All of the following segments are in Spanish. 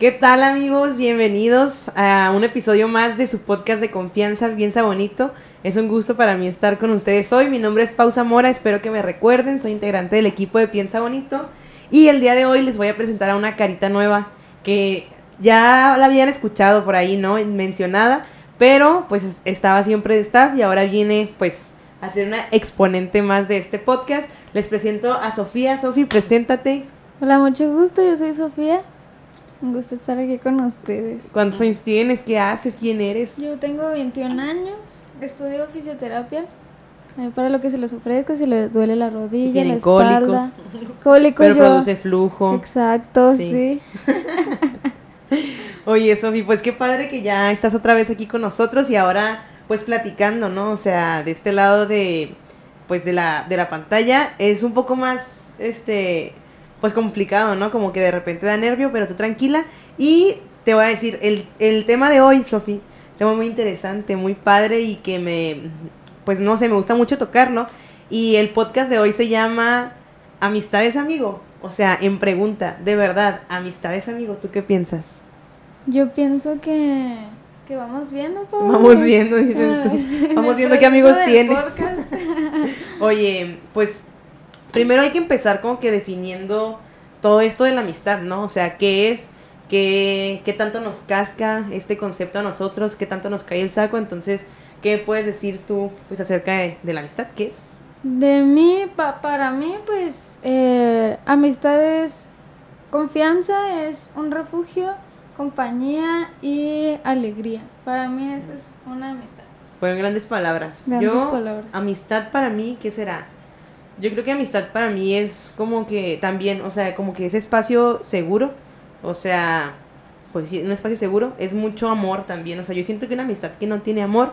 ¿Qué tal amigos? Bienvenidos a un episodio más de su podcast de confianza, Piensa Bonito. Es un gusto para mí estar con ustedes hoy. Mi nombre es Pausa Mora, espero que me recuerden. Soy integrante del equipo de Piensa Bonito. Y el día de hoy les voy a presentar a una carita nueva que ya la habían escuchado por ahí, ¿no? Mencionada, pero pues estaba siempre de staff y ahora viene pues a ser una exponente más de este podcast. Les presento a Sofía. Sofía, preséntate. Hola, mucho gusto. Yo soy Sofía. Un gusto estar aquí con ustedes. ¿Cuántos años tienes? ¿Qué haces? ¿Quién eres? Yo tengo 21 años, estudio fisioterapia. Eh, para lo que se les ofrezca, si les duele la rodilla, Si tienen la espalda. cólicos. Cólicos, Pero yo. produce flujo. Exacto, Sí. sí. Oye, Sofi, pues qué padre que ya estás otra vez aquí con nosotros y ahora pues platicando, ¿no? O sea, de este lado de pues de la de la pantalla es un poco más este pues complicado, ¿no? Como que de repente da nervio, pero tú tranquila y te voy a decir el, el tema de hoy, Sofi, tema muy interesante, muy padre y que me pues no sé, me gusta mucho tocarlo y el podcast de hoy se llama Amistades amigo, o sea, en pregunta, de verdad, amistades amigo, ¿tú qué piensas? Yo pienso que, que vamos viendo, Pau. Vamos viendo, dices tú. Vamos viendo qué amigos tienes. Oye, pues primero hay que empezar como que definiendo todo esto de la amistad, ¿no? O sea, ¿qué es? ¿Qué, qué tanto nos casca este concepto a nosotros? ¿Qué tanto nos cae el saco? Entonces, ¿qué puedes decir tú pues acerca de, de la amistad? ¿Qué es? De mí, pa- para mí, pues, eh, amistad es confianza, es un refugio, compañía y alegría. Para mí eso es una amistad. Fueron grandes palabras. Grandes Yo, palabras. amistad para mí, ¿qué será? Yo creo que amistad para mí es como que también, o sea, como que ese espacio seguro, o sea, pues sí, un espacio seguro, es mucho amor también, o sea, yo siento que una amistad que no tiene amor,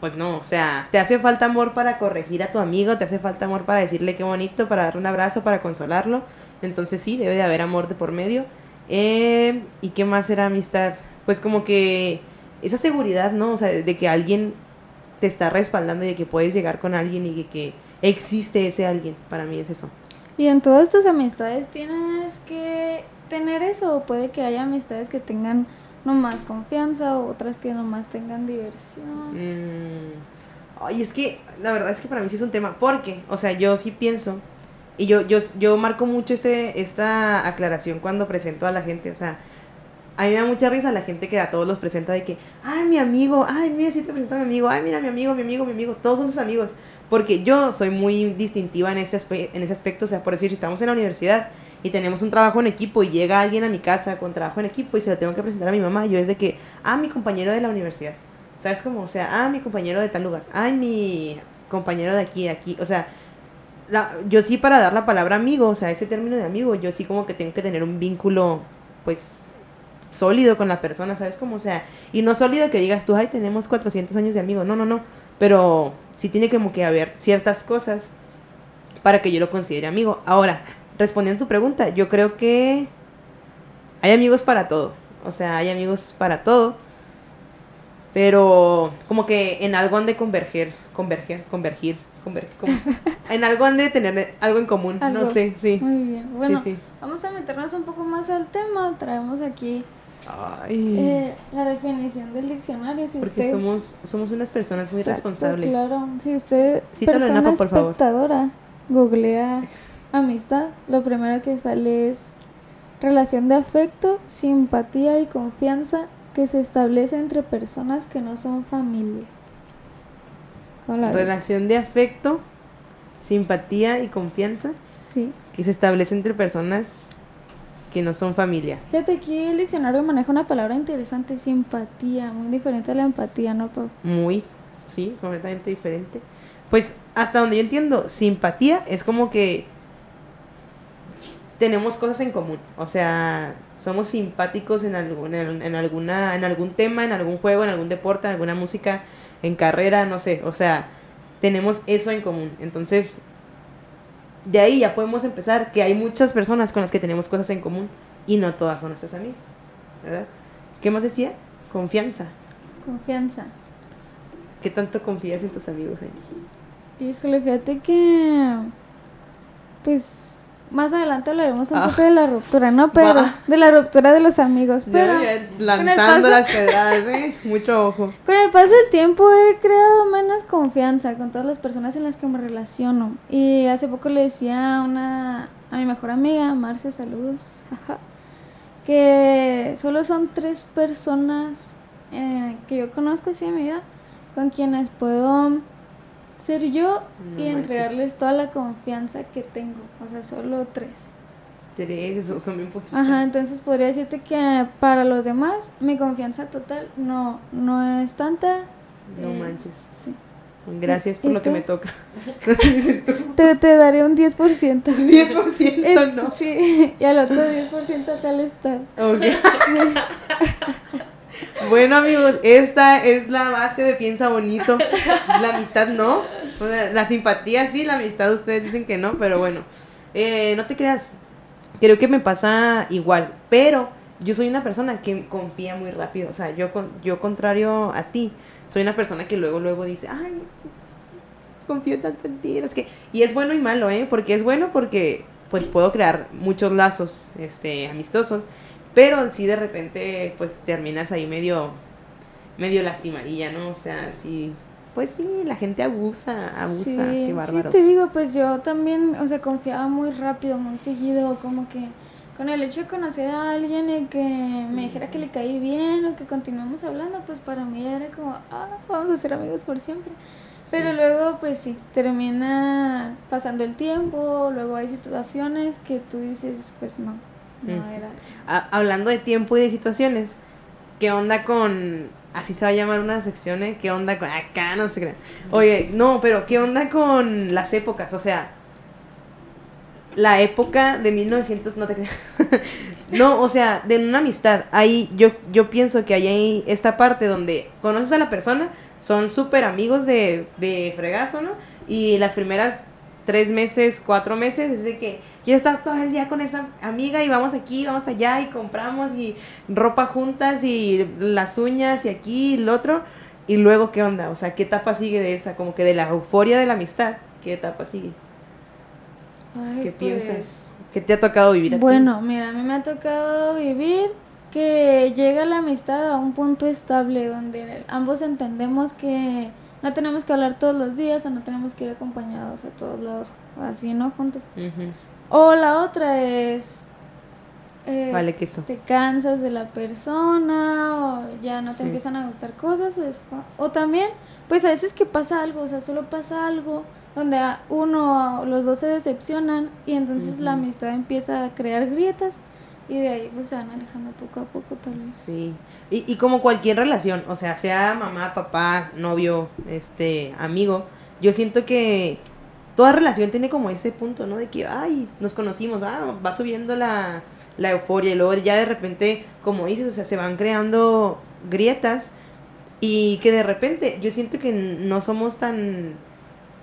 pues no, o sea, te hace falta amor para corregir a tu amigo, te hace falta amor para decirle qué bonito, para darle un abrazo, para consolarlo, entonces sí, debe de haber amor de por medio. Eh, ¿Y qué más será amistad? Pues como que esa seguridad, ¿no? O sea, de que alguien te está respaldando y de que puedes llegar con alguien y de que existe ese alguien, para mí es eso. Y en todas tus amistades tienes que tener eso, o puede que haya amistades que tengan nomás confianza o otras que nomás tengan diversión. Mm, Ay, es que la verdad es que para mí sí es un tema, porque, o sea, yo sí pienso, y yo, yo, yo marco mucho este, esta aclaración cuando presento a la gente, o sea, a mí me da mucha risa la gente que a todos los presenta de que, ay, mi amigo, ay, mira, sí te presento a mi amigo, ay, mira, mi amigo, mi amigo, mi amigo, todos son sus amigos, porque yo soy muy distintiva en ese, en ese aspecto, o sea, por decir, si estamos en la universidad y tenemos un trabajo en equipo y llega alguien a mi casa con trabajo en equipo y se lo tengo que presentar a mi mamá, yo es de que, ah, mi compañero de la universidad. ¿Sabes cómo? O sea, ah, mi compañero de tal lugar. Ay, mi compañero de aquí, aquí. O sea, la- yo sí para dar la palabra amigo, o sea, ese término de amigo, yo sí como que tengo que tener un vínculo, pues, sólido con la persona, ¿sabes cómo? O sea, y no sólido que digas tú, ay, tenemos 400 años de amigo. No, no, no. Pero sí tiene como que haber ciertas cosas para que yo lo considere amigo. Ahora, respondiendo a tu pregunta, yo creo que hay amigos para todo. O sea, hay amigos para todo. Pero como que en algo han de converger, converger, convergir, conver- como- en algo han de tener algo en común. No sé, sí. Muy bien. Bueno, sí, sí. vamos a meternos un poco más al tema. Traemos aquí Ay, eh, la definición del diccionario. Si porque usted, somos, somos unas personas muy Exacto, responsables. Claro, si usted, Cítalo persona APA, por favor. espectadora, googlea amistad, lo primero que sale es relación de afecto, simpatía y confianza que se establece entre personas que no son familia. Relación de afecto, simpatía y confianza Sí. que se establece entre personas que no son familia. Fíjate, aquí el diccionario maneja una palabra interesante, simpatía, muy diferente a la empatía, ¿no, Pau? Muy, sí, completamente diferente. Pues hasta donde yo entiendo, simpatía es como que tenemos cosas en común. O sea, somos simpáticos en, algún, en, en alguna, en algún tema, en algún juego, en algún deporte, en alguna música, en carrera, no sé. O sea, tenemos eso en común. Entonces, de ahí ya podemos empezar que hay muchas personas con las que tenemos cosas en común y no todas son nuestras amigas. ¿Verdad? ¿Qué más decía? Confianza. Confianza. ¿Qué tanto confías en tus amigos, Angie? Híjole, fíjate que. Pues. Más adelante hablaremos un Ah. poco de la ruptura, ¿no? Pero de la ruptura de los amigos. Pero Ya, ya, lanzando paso- las pedradas, ¿eh? Mucho ojo. Con el paso del tiempo he creado menos confianza con todas las personas en las que me relaciono. Y hace poco le decía a una a mi mejor amiga, Marce, saludos, jaja, que solo son tres personas eh, que yo conozco así en mi vida con quienes puedo ser yo No y manches. entregarles toda la confianza que tengo. O sea, solo tres. Tres, eso son bien poquitos. Ajá, entonces podría decirte que para los demás mi confianza total no, no es tanta. No Eh, manches. Sí. Gracias por ¿Y lo que me toca. Te, te daré un 10%. 10% Eh, no. Sí, y al otro 10% acá le está. Ok. bueno amigos, esta es la base de piensa bonito. La amistad no. La simpatía sí, la amistad ustedes dicen que no, pero bueno. Eh, no te creas. Creo que me pasa igual, pero yo soy una persona que confía muy rápido. O sea, yo, yo contrario a ti, soy una persona que luego, luego dice, ay, confío tanto en ti. Es que, y es bueno y malo, ¿eh? Porque es bueno porque pues puedo crear muchos lazos este, amistosos, pero si de repente pues terminas ahí medio, medio lastimadilla, ¿no? O sea, sí, pues sí, la gente abusa, abusa, Sí, qué sí, bárbaros. te digo, pues yo también, o sea, confiaba muy rápido, muy seguido, como que con el hecho de conocer a alguien y que me dijera que le caí bien o que continuemos hablando, pues para mí era como, ah, vamos a ser amigos por siempre. Pero luego, pues sí, termina pasando el tiempo, luego hay situaciones que tú dices, pues no, no Mm. era. Ha- hablando de tiempo y de situaciones, ¿qué onda con, así se va a llamar una sección, ¿eh? ¿Qué onda con, acá no se crean. Oye, no, pero ¿qué onda con las épocas? O sea, la época de 1900, no te creas. no, o sea, de una amistad, ahí yo, yo pienso que hay ahí esta parte donde conoces a la persona, son súper amigos de, de fregazo, ¿no? Y las primeras tres meses, cuatro meses, es de que quiero estar todo el día con esa amiga y vamos aquí, vamos allá y compramos y ropa juntas y las uñas y aquí y lo otro. Y luego, ¿qué onda? O sea, ¿qué etapa sigue de esa? Como que de la euforia de la amistad, ¿qué etapa sigue? Ay, ¿Qué pues, piensas? ¿Qué te ha tocado vivir a ti? Bueno, mira, a mí me ha tocado vivir que llega la amistad a un punto estable donde ambos entendemos que no tenemos que hablar todos los días o no tenemos que ir acompañados a todos lados, así, ¿no? Juntos. O la otra es... eh, Vale, que eso. te cansas de la persona o ya no te empiezan a gustar cosas o, es o también pues a veces que pasa algo, o sea, solo pasa algo donde a uno o los dos se decepcionan y entonces la amistad empieza a crear grietas y de ahí pues se van alejando poco a poco tal vez. Sí. Y, y como cualquier relación, o sea, sea mamá, papá, novio, este, amigo, yo siento que toda relación tiene como ese punto, ¿no? De que, ay, nos conocimos, ah, va subiendo la, la euforia y luego ya de repente, como dices, o sea, se van creando grietas y que de repente yo siento que no somos tan,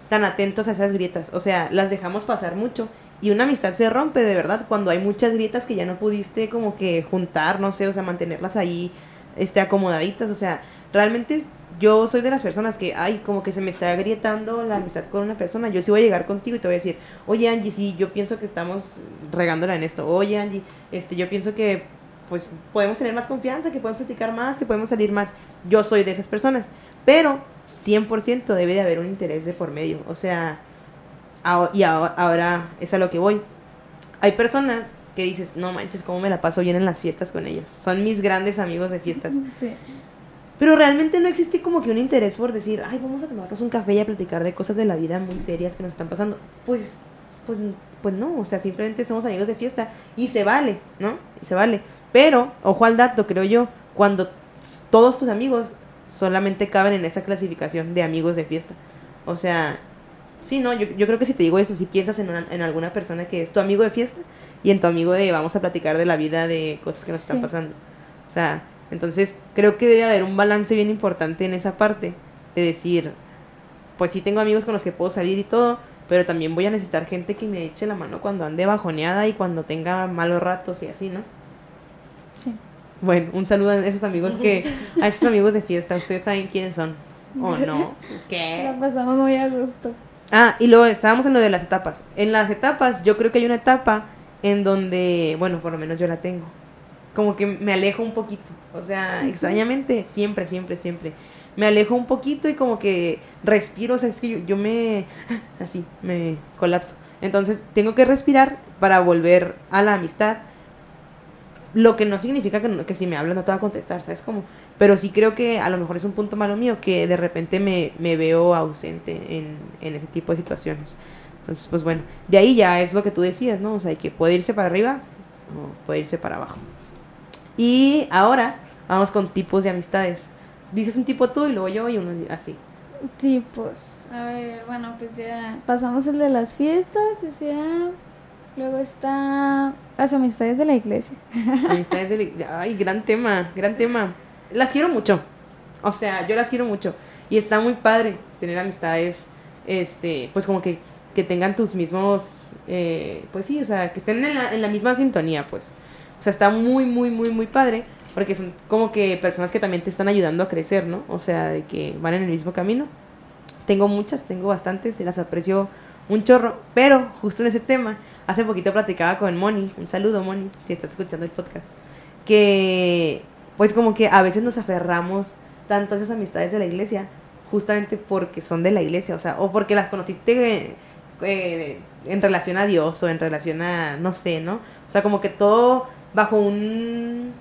tan atentos a esas grietas, o sea, las dejamos pasar mucho y una amistad se rompe de verdad cuando hay muchas grietas que ya no pudiste como que juntar, no sé, o sea, mantenerlas ahí este acomodaditas, o sea, realmente yo soy de las personas que, ay, como que se me está agrietando la amistad con una persona, yo sí voy a llegar contigo y te voy a decir, oye Angie, sí, yo pienso que estamos regándola en esto, oye Angie, este, yo pienso que pues podemos tener más confianza, que podemos platicar más, que podemos salir más, yo soy de esas personas, pero 100% debe de haber un interés de por medio, o sea, y aho- ahora es a lo que voy, hay personas que dices, no manches, cómo me la paso bien en las fiestas con ellos, son mis grandes amigos de fiestas, Sí. Pero realmente no existe como que un interés por decir, ay, vamos a tomarnos un café y a platicar de cosas de la vida muy serias que nos están pasando. Pues, pues, pues no, o sea, simplemente somos amigos de fiesta y se vale, ¿no? Y se vale. Pero, ojo al dato, creo yo, cuando todos tus amigos solamente caben en esa clasificación de amigos de fiesta. O sea, sí, no, yo, yo creo que si te digo eso, si piensas en, una- en alguna persona que es tu amigo de fiesta y en tu amigo de vamos a platicar de la vida, de cosas que nos están pasando. O sea, entonces creo que debe haber un balance bien importante en esa parte de decir, pues sí tengo amigos con los que puedo salir y todo, pero también voy a necesitar gente que me eche la mano cuando ande bajoneada y cuando tenga malos ratos y así, ¿no? Sí. Bueno, un saludo a esos amigos que, a esos amigos de fiesta, ustedes saben quiénes son. ¿O no? La ¿Qué? pasamos muy a gusto. Ah, y luego estábamos en lo de las etapas. En las etapas, yo creo que hay una etapa en donde, bueno, por lo menos yo la tengo. Como que me alejo un poquito. O sea, extrañamente, siempre, siempre, siempre. Me alejo un poquito y como que respiro. O sea, es que yo, yo me. Así, me colapso. Entonces, tengo que respirar para volver a la amistad. Lo que no significa que, no- que si me hablan no te va a contestar, ¿sabes? Como, pero sí creo que a lo mejor es un punto malo mío que de repente me, me veo ausente en, en ese tipo de situaciones. Entonces, pues bueno, de ahí ya es lo que tú decías, ¿no? O sea, que puede irse para arriba o puede irse para abajo. Y ahora vamos con tipos de amistades. Dices un tipo tú y luego yo y uno así. Tipos. A ver, bueno, pues ya pasamos el de las fiestas, o sea, luego está las amistades de la iglesia. Amistades de la- Ay, gran tema, gran tema. Las quiero mucho. O sea, yo las quiero mucho. Y está muy padre tener amistades, este, pues como que, que tengan tus mismos, eh, pues sí, o sea, que estén en la, en la misma sintonía, pues. O sea, está muy, muy, muy, muy padre. Porque son como que personas que también te están ayudando a crecer, ¿no? O sea, de que van en el mismo camino. Tengo muchas, tengo bastantes y las aprecio un chorro. Pero justo en ese tema, hace poquito platicaba con Moni. Un saludo, Moni, si estás escuchando el podcast. Que, pues como que a veces nos aferramos tanto a esas amistades de la iglesia, justamente porque son de la iglesia, o sea, o porque las conociste eh, en relación a Dios o en relación a, no sé, ¿no? O sea, como que todo bajo un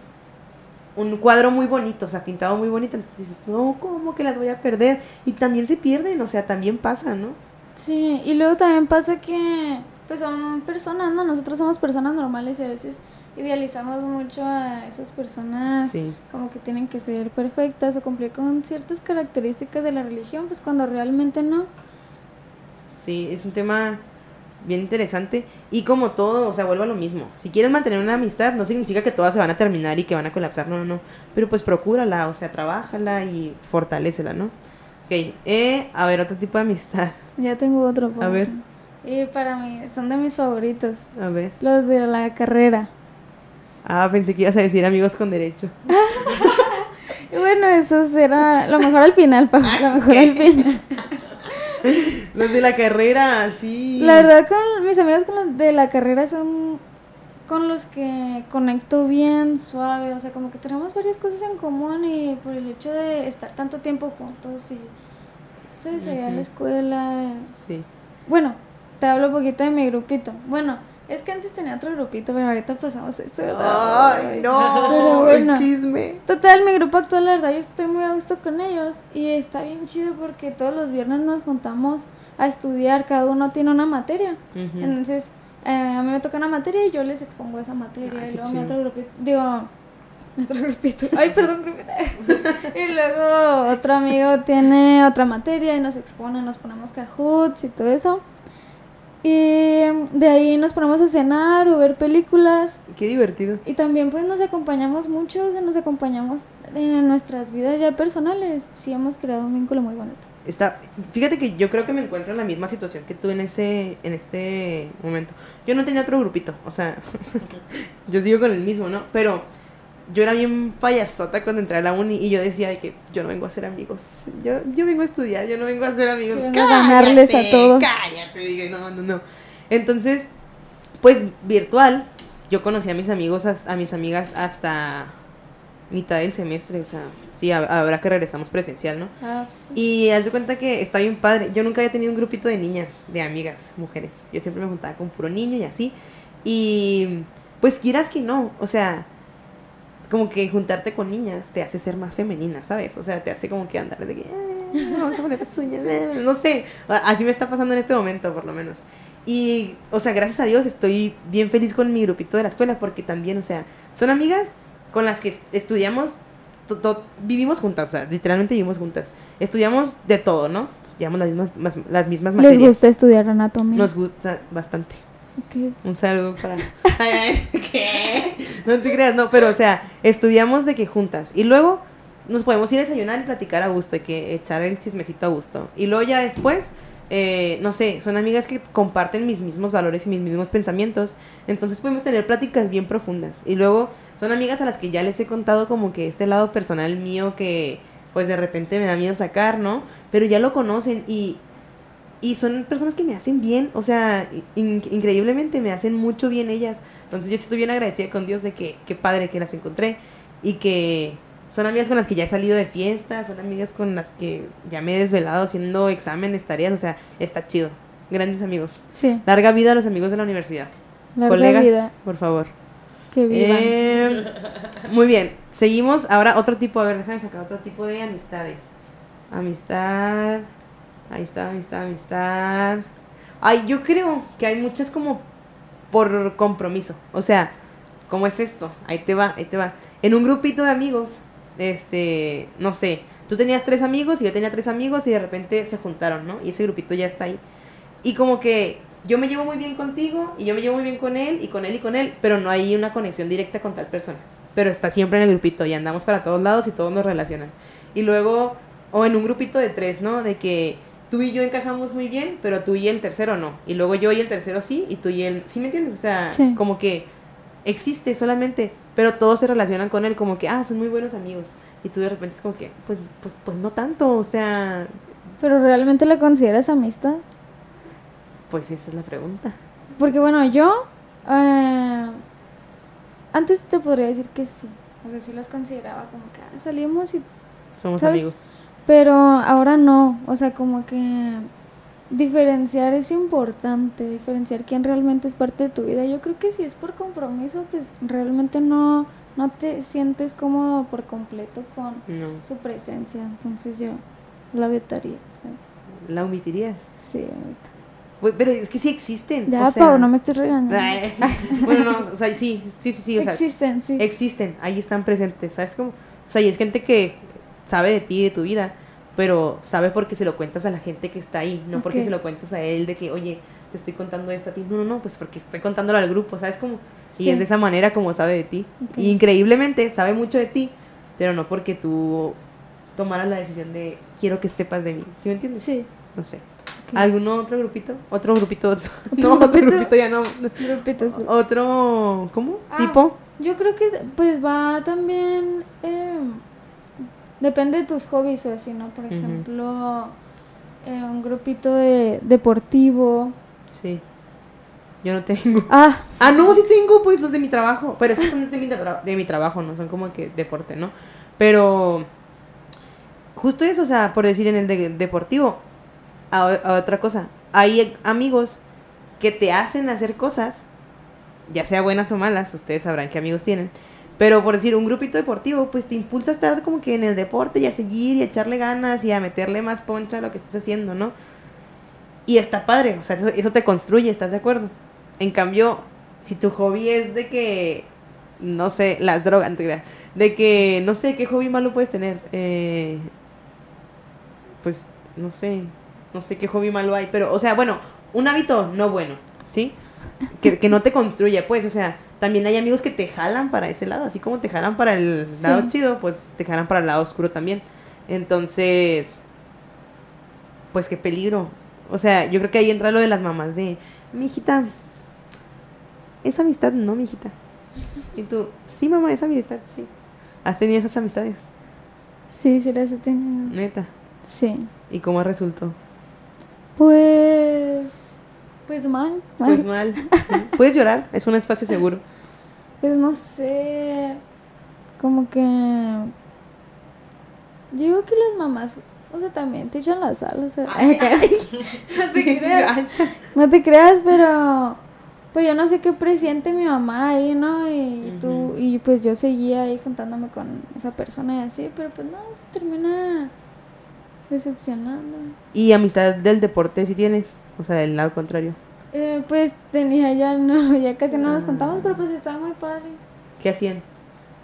un cuadro muy bonito, o sea, pintado muy bonito, entonces dices, no, ¿cómo que las voy a perder? Y también se pierden, o sea, también pasa, ¿no? Sí, y luego también pasa que, pues son personas, ¿no? Nosotros somos personas normales y a veces idealizamos mucho a esas personas Sí. como que tienen que ser perfectas o cumplir con ciertas características de la religión, pues cuando realmente no. Sí, es un tema bien interesante. Y como todo, o sea, vuelvo a lo mismo. Si quieres mantener una amistad, no significa que todas se van a terminar y que van a colapsar, no, no, no. Pero pues procúrala, o sea, trabájala y fortalécela, ¿no? Ok, eh, a ver, otro tipo de amistad. Ya tengo otro. por A ver. Y para mí son de mis favoritos, A ver. los de la carrera. Ah, pensé que ibas a decir amigos con derecho. Bueno, eso será lo mejor al final, Pau, lo mejor al final. Los de la carrera, sí. La verdad, con mis amigos con los de la carrera son con los que conecto bien, suave, o sea, como que tenemos varias cosas en común y por el hecho de estar tanto tiempo juntos y se en Ujú. la escuela. Sí. Bueno, te hablo un poquito de mi grupito. Bueno, es que antes tenía otro grupito, pero ahorita pasamos esto, ¿verdad? Ay, Pero no, bueno. el chisme. Total, mi grupo actual, la verdad, yo estoy muy a gusto con ellos y está bien chido porque todos los viernes nos juntamos a estudiar, cada uno tiene una materia. Entonces, eh, a mí me toca una materia y yo les expongo esa materia. Ay, y luego mi otro grupito, digo, mi otro grupito, ay, perdón, grupito. y luego otro amigo tiene otra materia y nos expone, nos ponemos cajuts y todo eso. Y de ahí nos ponemos a cenar o ver películas. Qué divertido. Y también pues nos acompañamos mucho, o sea, nos acompañamos en nuestras vidas ya personales. Sí hemos creado un vínculo muy bonito. Está, fíjate que yo creo que me encuentro en la misma situación que tú en ese, en este momento. Yo no tenía otro grupito, o sea, yo sigo con el mismo, ¿no? Pero yo era bien payasota cuando entré a la uni y yo decía de que yo no vengo a ser amigos. Yo, yo vengo a estudiar, yo no vengo a ser amigos. Vengo a ganarles a todos. Cállate, dije, no, no, no. Entonces, pues virtual, yo conocí a mis amigos, a mis amigas hasta mitad del semestre, o sea, sí, ahora que regresamos presencial, ¿no? Ah, sí. Y haz de cuenta que está bien padre. Yo nunca había tenido un grupito de niñas, de amigas, mujeres. Yo siempre me juntaba con puro niño y así. Y pues quieras que no, o sea, como que juntarte con niñas te hace ser más femenina, ¿sabes? O sea, te hace como que andar de que, "Eh, vamos a poner las uñas, eh", no sé. Así me está pasando en este momento, por lo menos. Y, o sea, gracias a Dios estoy bien feliz con mi grupito de la escuela porque también, o sea, son amigas con las que est- estudiamos, to- to- vivimos juntas, o sea, literalmente vivimos juntas. Estudiamos de todo, ¿no? Pues, llevamos las mismas, mas- las mismas Les materias. gusta estudiar anatomía. Nos gusta bastante. Ok. Un saludo para... ¿Qué? No te creas, no, pero o sea, estudiamos de que juntas. Y luego nos podemos ir a desayunar y platicar a gusto, y que echar el chismecito a gusto. Y luego ya después, eh, no sé, son amigas que comparten mis mismos valores y mis mismos pensamientos. Entonces podemos tener pláticas bien profundas. Y luego son amigas a las que ya les he contado como que este lado personal mío que pues de repente me da miedo sacar, ¿no? Pero ya lo conocen y Y son personas que me hacen bien, o sea, in- increíblemente me hacen mucho bien ellas. Entonces yo sí estoy bien agradecida con Dios de que qué padre que las encontré y que son amigas con las que ya he salido de fiesta, son amigas con las que ya me he desvelado haciendo exámenes, tareas, o sea, está chido. Grandes amigos. Sí, Larga vida a los amigos de la universidad. larga Colegas, vida, por favor. que vivan. Eh, muy bien, seguimos. Ahora otro tipo, a ver, déjame sacar otro tipo de amistades. Amistad. Ahí está, amistad, amistad. Ay, yo creo que hay muchas como por compromiso. O sea, ¿cómo es esto? Ahí te va, ahí te va. En un grupito de amigos, este, no sé, tú tenías tres amigos y yo tenía tres amigos y de repente se juntaron, ¿no? Y ese grupito ya está ahí. Y como que yo me llevo muy bien contigo y yo me llevo muy bien con él y con él y con él, pero no hay una conexión directa con tal persona. Pero está siempre en el grupito y andamos para todos lados y todos nos relacionan. Y luego, o en un grupito de tres, ¿no? De que tú y yo encajamos muy bien, pero tú y el tercero no. Y luego yo y el tercero sí, y tú y él, ¿sí me entiendes? O sea, Sí. como que existe solamente, pero todos se relacionan con él como que, ah, son muy buenos amigos. Y tú de repente es como que, pues, pues, pues no tanto, o sea, Pero realmente la consideras amistad? pues esa es la pregunta. Porque bueno, yo eh, antes te podría decir que sí. O sea, sí los consideraba como que ah, salimos y Somos ¿Sabes? amigos. Pero ahora no, o sea, como que diferenciar es importante, diferenciar quién realmente es parte de tu vida. Yo creo que si es por compromiso, pues realmente no, no te sientes cómodo por completo con No. su presencia. Entonces yo la vetaría. ¿La omitirías? Sí, pero es que sí existen. Ya, o sea- Pau, no me estés regañando. Bueno, no, o sea, sí, sí, sí, sí, o sea, Existen, sí. existen, ahí están presentes, ¿sabes cómo? O sea, y es gente que sabe de ti, de tu vida, pero sabe porque se lo cuentas a la gente que está ahí, no porque se lo cuentas a él de que, oye, te estoy contando esto a ti. No, no, no, pues porque estoy contándolo al grupo, ¿sabes cómo? Y Sí. es de esa manera como sabe de ti. Y increíblemente sabe mucho de ti, pero no porque tú tomaras la decisión de quiero que sepas de mí. ¿Sí me entiendes? Sí. No sé. ¿Algún otro grupito? Otro grupito. no, otro grupito? grupito ya no. Grupitos. Otro. ¿Cómo? Ah. ¿Tipo? Yo creo que pues va también depende de tus hobbies o así, ¿no? Por ejemplo, eh, un grupito de deportivo. Sí. Yo no tengo. Ah, Ah, no, sí tengo, pues los de mi trabajo. Pero es que son de mi, tra- de mi trabajo, no son como que deporte, ¿no? Pero. Justo eso, o sea, por decir en el de- deportivo. A, a otra cosa. Hay amigos que te hacen hacer cosas, ya sea buenas o malas, ustedes sabrán qué amigos tienen. Pero por decir, un grupito deportivo, pues te impulsa a estar como que en el deporte y a seguir y a echarle ganas y a meterle más poncha a lo que estés haciendo, ¿no? Y está padre, o sea, eso, eso te construye, ¿estás de acuerdo? En cambio, si tu hobby es de que, no sé, las drogas, de que, no sé, ¿qué hobby malo puedes tener? Eh, pues, no sé, no sé qué hobby malo hay, pero, o sea, bueno, un hábito no bueno, ¿sí? Que, que no te construye, pues, o sea, también hay amigos que te jalan para ese lado, así como te jalan para el Sí. lado chido, pues te jalan para el lado oscuro también. Entonces, pues qué peligro. O sea, yo creo que ahí entra lo de las mamás de, mi hijita, esa amistad no, mi hijita. Y tú, sí, mamá, esa amistad, sí. ¿Has tenido esas amistades? sí, sí las he tenido. Neta. Sí. ¿Y cómo resultó? Pues pues mal, mal. Pues mal. Puedes llorar, es un espacio seguro. Pues no sé, como que yo digo que las mamás, o sea, también te echan la sal, o sea, no te creas, no te creas, pero pues yo no sé qué presiente mi mamá ahí, ¿no? Y tú, Ujú. y pues yo seguía ahí juntándome con esa persona y así, pero pues no, se termina decepcionando. ¿Y amistad del deporte si tienes? O sea, del lado contrario. Eh, pues tenía ya, no, ya casi no nos Ah. contamos, pero pues estaba muy padre. ¿Qué hacían?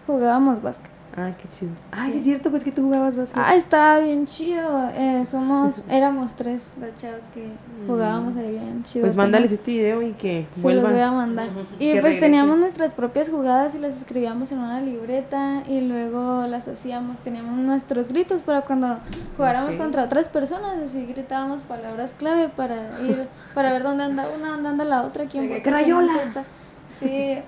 Jugábamos básquet. Ah, qué chido. Ay, Sí. sí es cierto, pues que tú jugabas básquet. Ah, estaba bien chido. Eh, somos, éramos tres los chavos que jugábamos ahí bien chido. pues mándales este video y que Se los voy a vuelvan. mandar. Y pues teníamos nuestras propias jugadas y las escribíamos en una libreta y luego las hacíamos. Teníamos nuestros gritos para cuando jugáramos contra otras personas, así gritábamos palabras clave para ir, para ver dónde anda una, dónde anda la otra, quién "Crayola". Sí.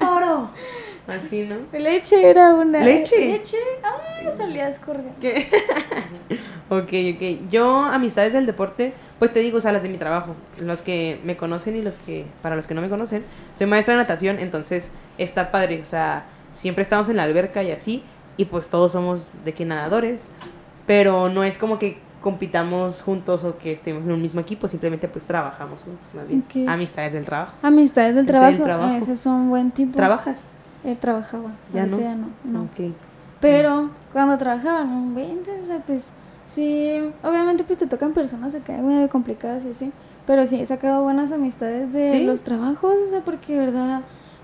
¡Oro! Así, ¿no? Leche era una. ¿Leche? Leche. Ay, salías corriendo. ¿Qué? Ok, ok. Yo, amistades del deporte, pues te digo, o sea, las de mi trabajo. Los que me conocen y los que, para los que no me conocen, soy maestra de natación, entonces está padre. O sea, siempre estamos en la alberca y así, y pues todos somos de que nadadores, pero no es como que compitamos juntos o que estemos en un mismo equipo, simplemente pues trabajamos juntos, más bien. Amistades del trabajo. Amistades del Del trabajo, trabajo. ese es un buen tipo. ¿Trabajas? Eh, trabajaba. ¿Ya no? Ya no. Pero cuando trabajaba, no inventes, o sea, pues sí, obviamente pues te tocan personas acá medio complicadas y así, pero sí he sacado buenas amistades de ¿Sí? los trabajos, o sea, porque de verdad,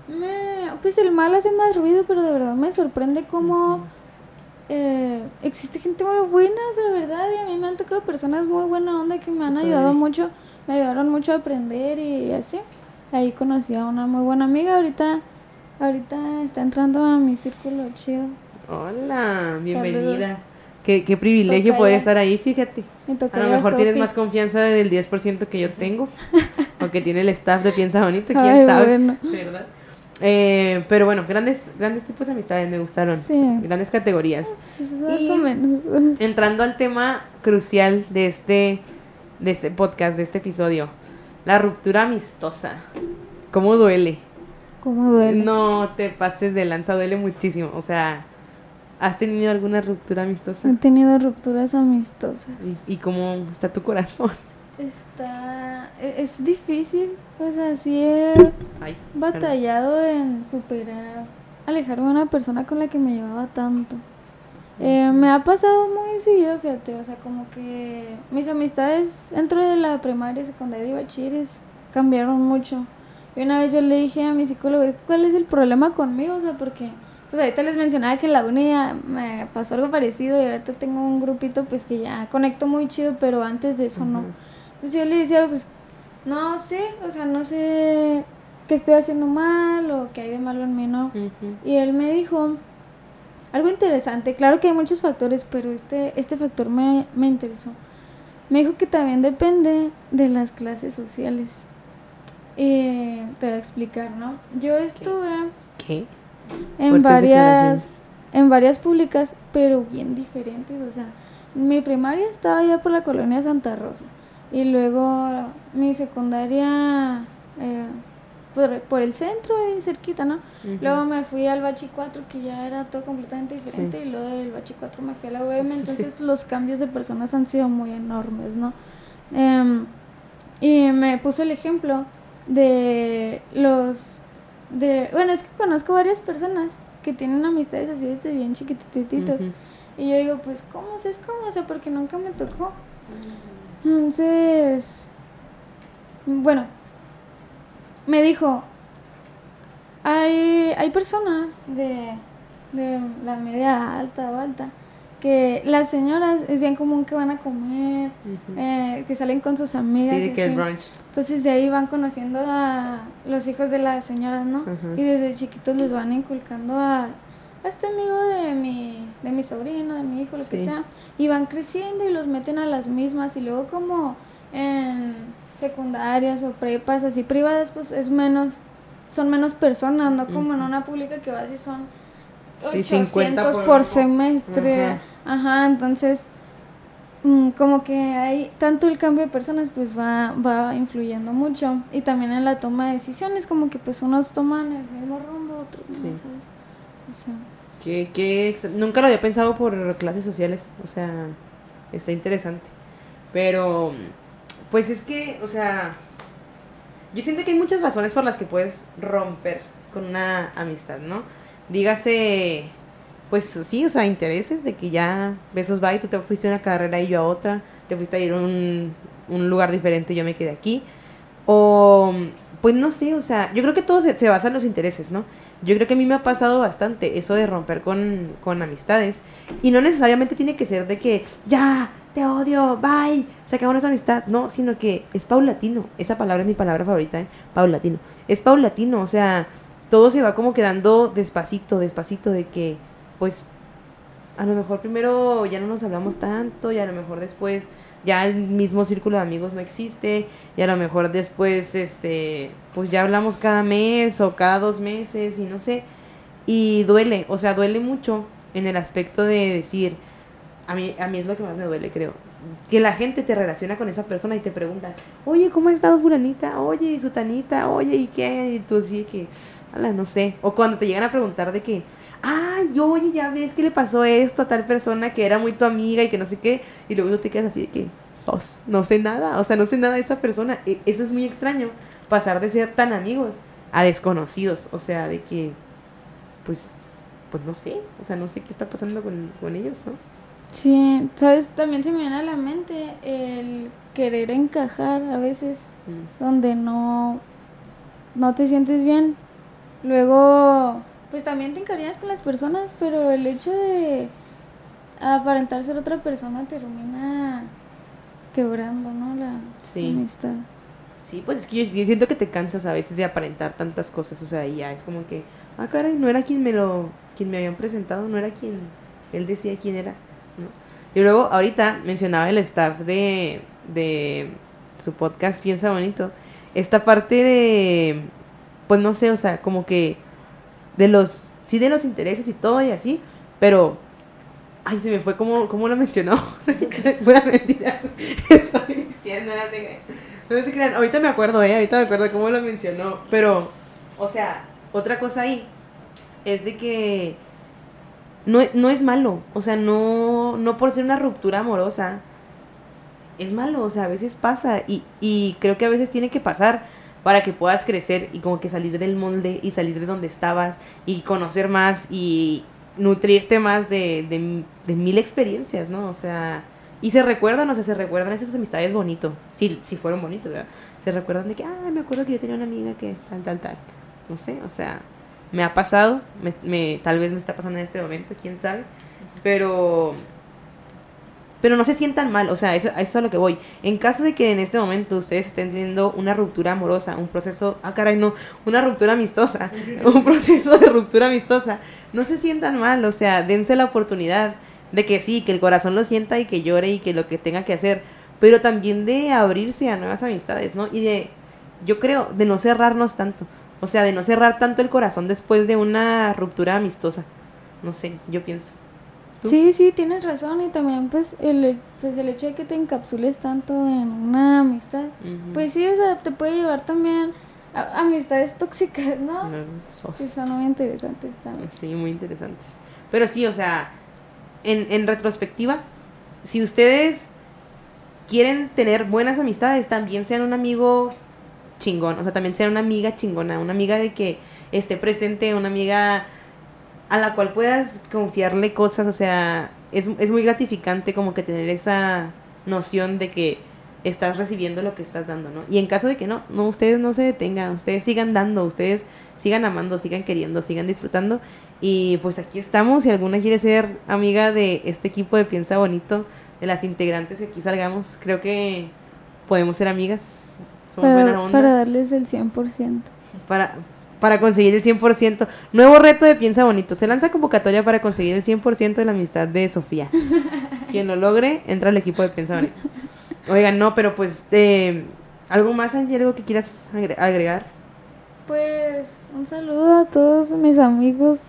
me, pues el mal hace más ruido, pero de verdad me sorprende cómo eh, existe gente muy buena, o sea, de verdad, y a mí me han tocado personas muy buena onda que me han ayudado mucho, me ayudaron mucho a aprender y así. Ahí conocí a una muy buena amiga, ahorita, ahorita está entrando a mi círculo chido. Hola, bienvenida. Saludos. Qué, qué privilegio poder estar ahí, fíjate. Me A lo mejor tienes más confianza del 10% que yo tengo. o que tiene el staff de Piensa Bonito, quién Ay, sabe. bueno. ¿Verdad? Eh, pero bueno, grandes, grandes tipos de amistades me gustaron. Sí. Grandes categorías. Pues, más Y- o menos. Entrando al tema crucial de este, de este podcast, de este episodio. La ruptura amistosa. ¿Cómo duele? ¿Cómo duele? No te pases de lanza, duele muchísimo. O sea, ¿has tenido alguna ruptura amistosa? He tenido rupturas amistosas. ¿Y, y cómo está tu corazón? Está. e- Es difícil. O sea, sí he Ay, batallado en superar. Alejarme de una persona con la que me llevaba tanto. Eh, me ha pasado muy seguido, fíjate. O sea, como que mis amistades dentro de la primaria, secundaria y bachilleres cambiaron mucho. Y una vez yo le dije a mi psicólogo, ¿cuál es el problema conmigo? O sea, porque, pues ahorita les mencionaba que en la uni ya me pasó algo parecido y ahorita tengo un grupito pues que ya conecto muy chido, pero antes de eso no. Entonces yo le decía, pues, no sé, o sea, no sé qué estoy haciendo mal o qué hay de malo en mí, ¿no? Y él me dijo algo interesante, claro que hay muchos factores, pero este, este factor me, me interesó. Me dijo que también depende de las clases sociales. Eh, te voy a explicar, ¿no? Yo estuve ¿Qué? en varias, en varias públicas, pero bien diferentes. O sea, mi primaria estaba ya por la colonia Santa Rosa. Y luego mi secundaria eh, por, por el centro, ahí cerquita, ¿no? Luego me fui al Bachi 4, que ya era todo completamente diferente. Sí. Y luego del Bachi 4 me fui a la UM. Entonces los cambios de personas han sido muy enormes, ¿no? Em, y me puso el ejemplo de los... de Bueno, es que conozco varias personas que tienen amistades así desde bien chiquitititos. Y yo digo, pues, ¿cómo? O sea, es como, o sea, porque nunca me tocó. Entonces, bueno, me dijo, hay, hay personas de, de la media alta o alta que las señoras es bien común que van a comer, eh, que salen con sus amigas. Sí, que el brunch. Entonces de ahí van conociendo a los hijos de las señoras, ¿no? Y desde chiquitos les van inculcando a, a este amigo de mi, de mi sobrino, de mi hijo, lo que sea. Y van creciendo y los meten a las mismas. Y luego como en secundarias o prepas así privadas, pues es menos, son menos personas, no como en una pública que vas y son Sí, 50 800 por semestre. Ajá. Ajá, entonces mm, como que hay tanto el cambio de personas pues va, va influyendo mucho y también en la toma de decisiones como que pues unos toman el mismo rumbo, otros no, Sí. ¿sabes? O sea, Qué- qué extra- Nunca lo había pensado por clases sociales. O sea, está interesante. Pero, pues es que, o sea, yo siento que hay muchas razones por las que puedes romper con una amistad, ¿no? Dígase, pues sí, o sea, intereses de que ya besos va y tú te fuiste a una carrera y yo a otra, te fuiste a ir a un, un lugar diferente y yo me quedé aquí. O, pues no sé, o sea, yo creo que todo se, se basa en los intereses, ¿no? Yo creo que a mí me ha pasado bastante eso de romper con, con amistades. Y no necesariamente tiene que ser de que, ya, te odio, bye, se acabó nuestra amistad. No, sino que es paulatino. Esa palabra es mi palabra favorita, ¿eh? Paulatino. Es paulatino, o sea, todo se va como quedando despacito, despacito, de que, pues, a lo mejor primero ya no nos hablamos tanto y a lo mejor después ya el mismo círculo de amigos no existe y a lo mejor después este pues ya hablamos cada mes o cada dos meses y no sé y duele o sea duele mucho en el aspecto de decir a mí, a mí es lo que más me duele, creo. Que la gente te relaciona con esa persona y te pregunta, oye, ¿cómo ha estado fulanita? Oye, ¿y sutanita? Oye, ¿y qué? Y tú sí que, ala, no sé. O cuando te llegan a preguntar de que, ay, oye, ya ves que le pasó esto a tal persona que era muy tu amiga y que no sé qué. Y luego tú te quedas así de que, sos, no sé nada. O sea, no sé nada de esa persona. E- Eso es muy extraño, pasar de ser tan amigos a desconocidos. O sea, de que, pues, pues no sé. O sea, no sé qué está pasando con, con ellos, ¿no? Sí, sabes, también se me viene a la mente el querer encajar a veces Mm. donde no, no te sientes bien. Luego, pues también te encariñas con las personas, pero el hecho de aparentar ser otra persona termina quebrando, ¿no? La Sí. amistad. Sí, pues es que yo, yo siento que te cansas a veces de aparentar tantas cosas, o sea, ya es como que, ah, caray, no era quien me lo, quien me habían presentado, no era quien él decía quién era, ¿no? Y luego, ahorita mencionaba el staff de, de su podcast Piensa Bonito, esta parte de, pues no sé, o sea, como que de los, sí de los intereses y todo y así, pero, ay, se me fue como, como lo mencionó, fuera mentira, estoy diciendo, no. No se crean, ahorita me acuerdo, eh, ahorita me acuerdo cómo lo mencionó, pero, o sea, otra cosa ahí es de que no, no es malo, o sea, no, no por ser una ruptura amorosa, es malo, o sea, a veces pasa y, y creo que a veces tiene que pasar para que puedas crecer y como que salir del molde y salir de donde estabas y conocer más y nutrirte más de, de, de mil experiencias, ¿no? O sea, y se recuerdan, o sea, se recuerdan esas amistades bonito, si, si fueron bonitos, ¿verdad? Se recuerdan de que, ay, me acuerdo que yo tenía una amiga que tal, tal, tal. No sé, o sea, me ha pasado, me- tal vez me está pasando en este momento, quién sabe, pero pero no se sientan mal, o sea, eso, a eso es a lo que voy. En caso de que en este momento ustedes estén teniendo una ruptura amorosa, un proceso, ah caray, no, una ruptura amistosa, un proceso de ruptura amistosa, no se sientan mal, o sea, dense la oportunidad de que sí, que el corazón lo sienta y que llore y que lo que tenga que hacer, pero también de abrirse a nuevas amistades, ¿no? Y de, yo creo, de no cerrarnos tanto, o sea, de no cerrar tanto el corazón después de una ruptura amistosa, no sé, yo pienso. ¿Tú? Sí, sí, tienes razón y también pues el, pues el hecho de que te encapsules tanto en una amistad, pues sí, o sea, te puede llevar también a amistades tóxicas, ¿no? No, sos. Que son muy interesantes también. Sí, muy interesantes. Pero sí, o sea, en, en retrospectiva, si ustedes quieren tener buenas amistades, también sean un amigo chingón, o sea, también sean una amiga chingona, una amiga de que esté presente, una amiga a la cual puedas confiarle cosas, o sea, es, es muy gratificante como que tener esa noción de que estás recibiendo lo que estás dando, ¿no? Y en caso de que no, no, ustedes no se detengan, ustedes sigan dando, ustedes sigan amando, sigan queriendo, sigan disfrutando. Y pues aquí estamos, si alguna quiere ser amiga de este equipo de Piensa Bonito, de las integrantes que aquí salgamos, creo que podemos ser amigas. Somos buena Para, onda. para darles el 100%. Para, para conseguir el 100%. Nuevo reto de Piensa Bonito. Se lanza convocatoria para conseguir el 100% de la amistad de Sofía. Quien lo logre, entra al equipo de Piensa Bonito. Oigan, no, pero pues, eh, ¿algo más, Angie? ¿Algo que quieras agre- agregar? Pues un saludo a todos mis amigos.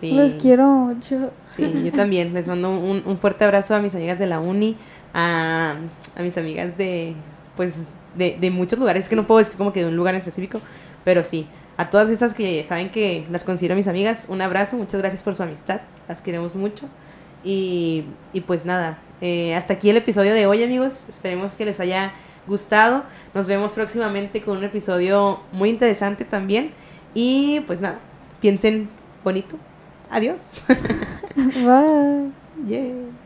Sí. Los quiero mucho. Sí, yo también. Les mando un, un fuerte abrazo a mis amigas de la uni, a, a mis amigas de, pues, de, de muchos lugares. Es que no puedo decir como que de un lugar en específico, pero sí. A todas esas que saben que las considero mis amigas, un abrazo. Muchas gracias por su amistad. Las queremos mucho. Y, y pues nada, eh, hasta aquí el episodio de hoy, amigos. Esperemos que les haya gustado. Nos vemos próximamente con un episodio muy interesante también. Y pues nada, piensen bonito. Adiós. Bye. Yeah.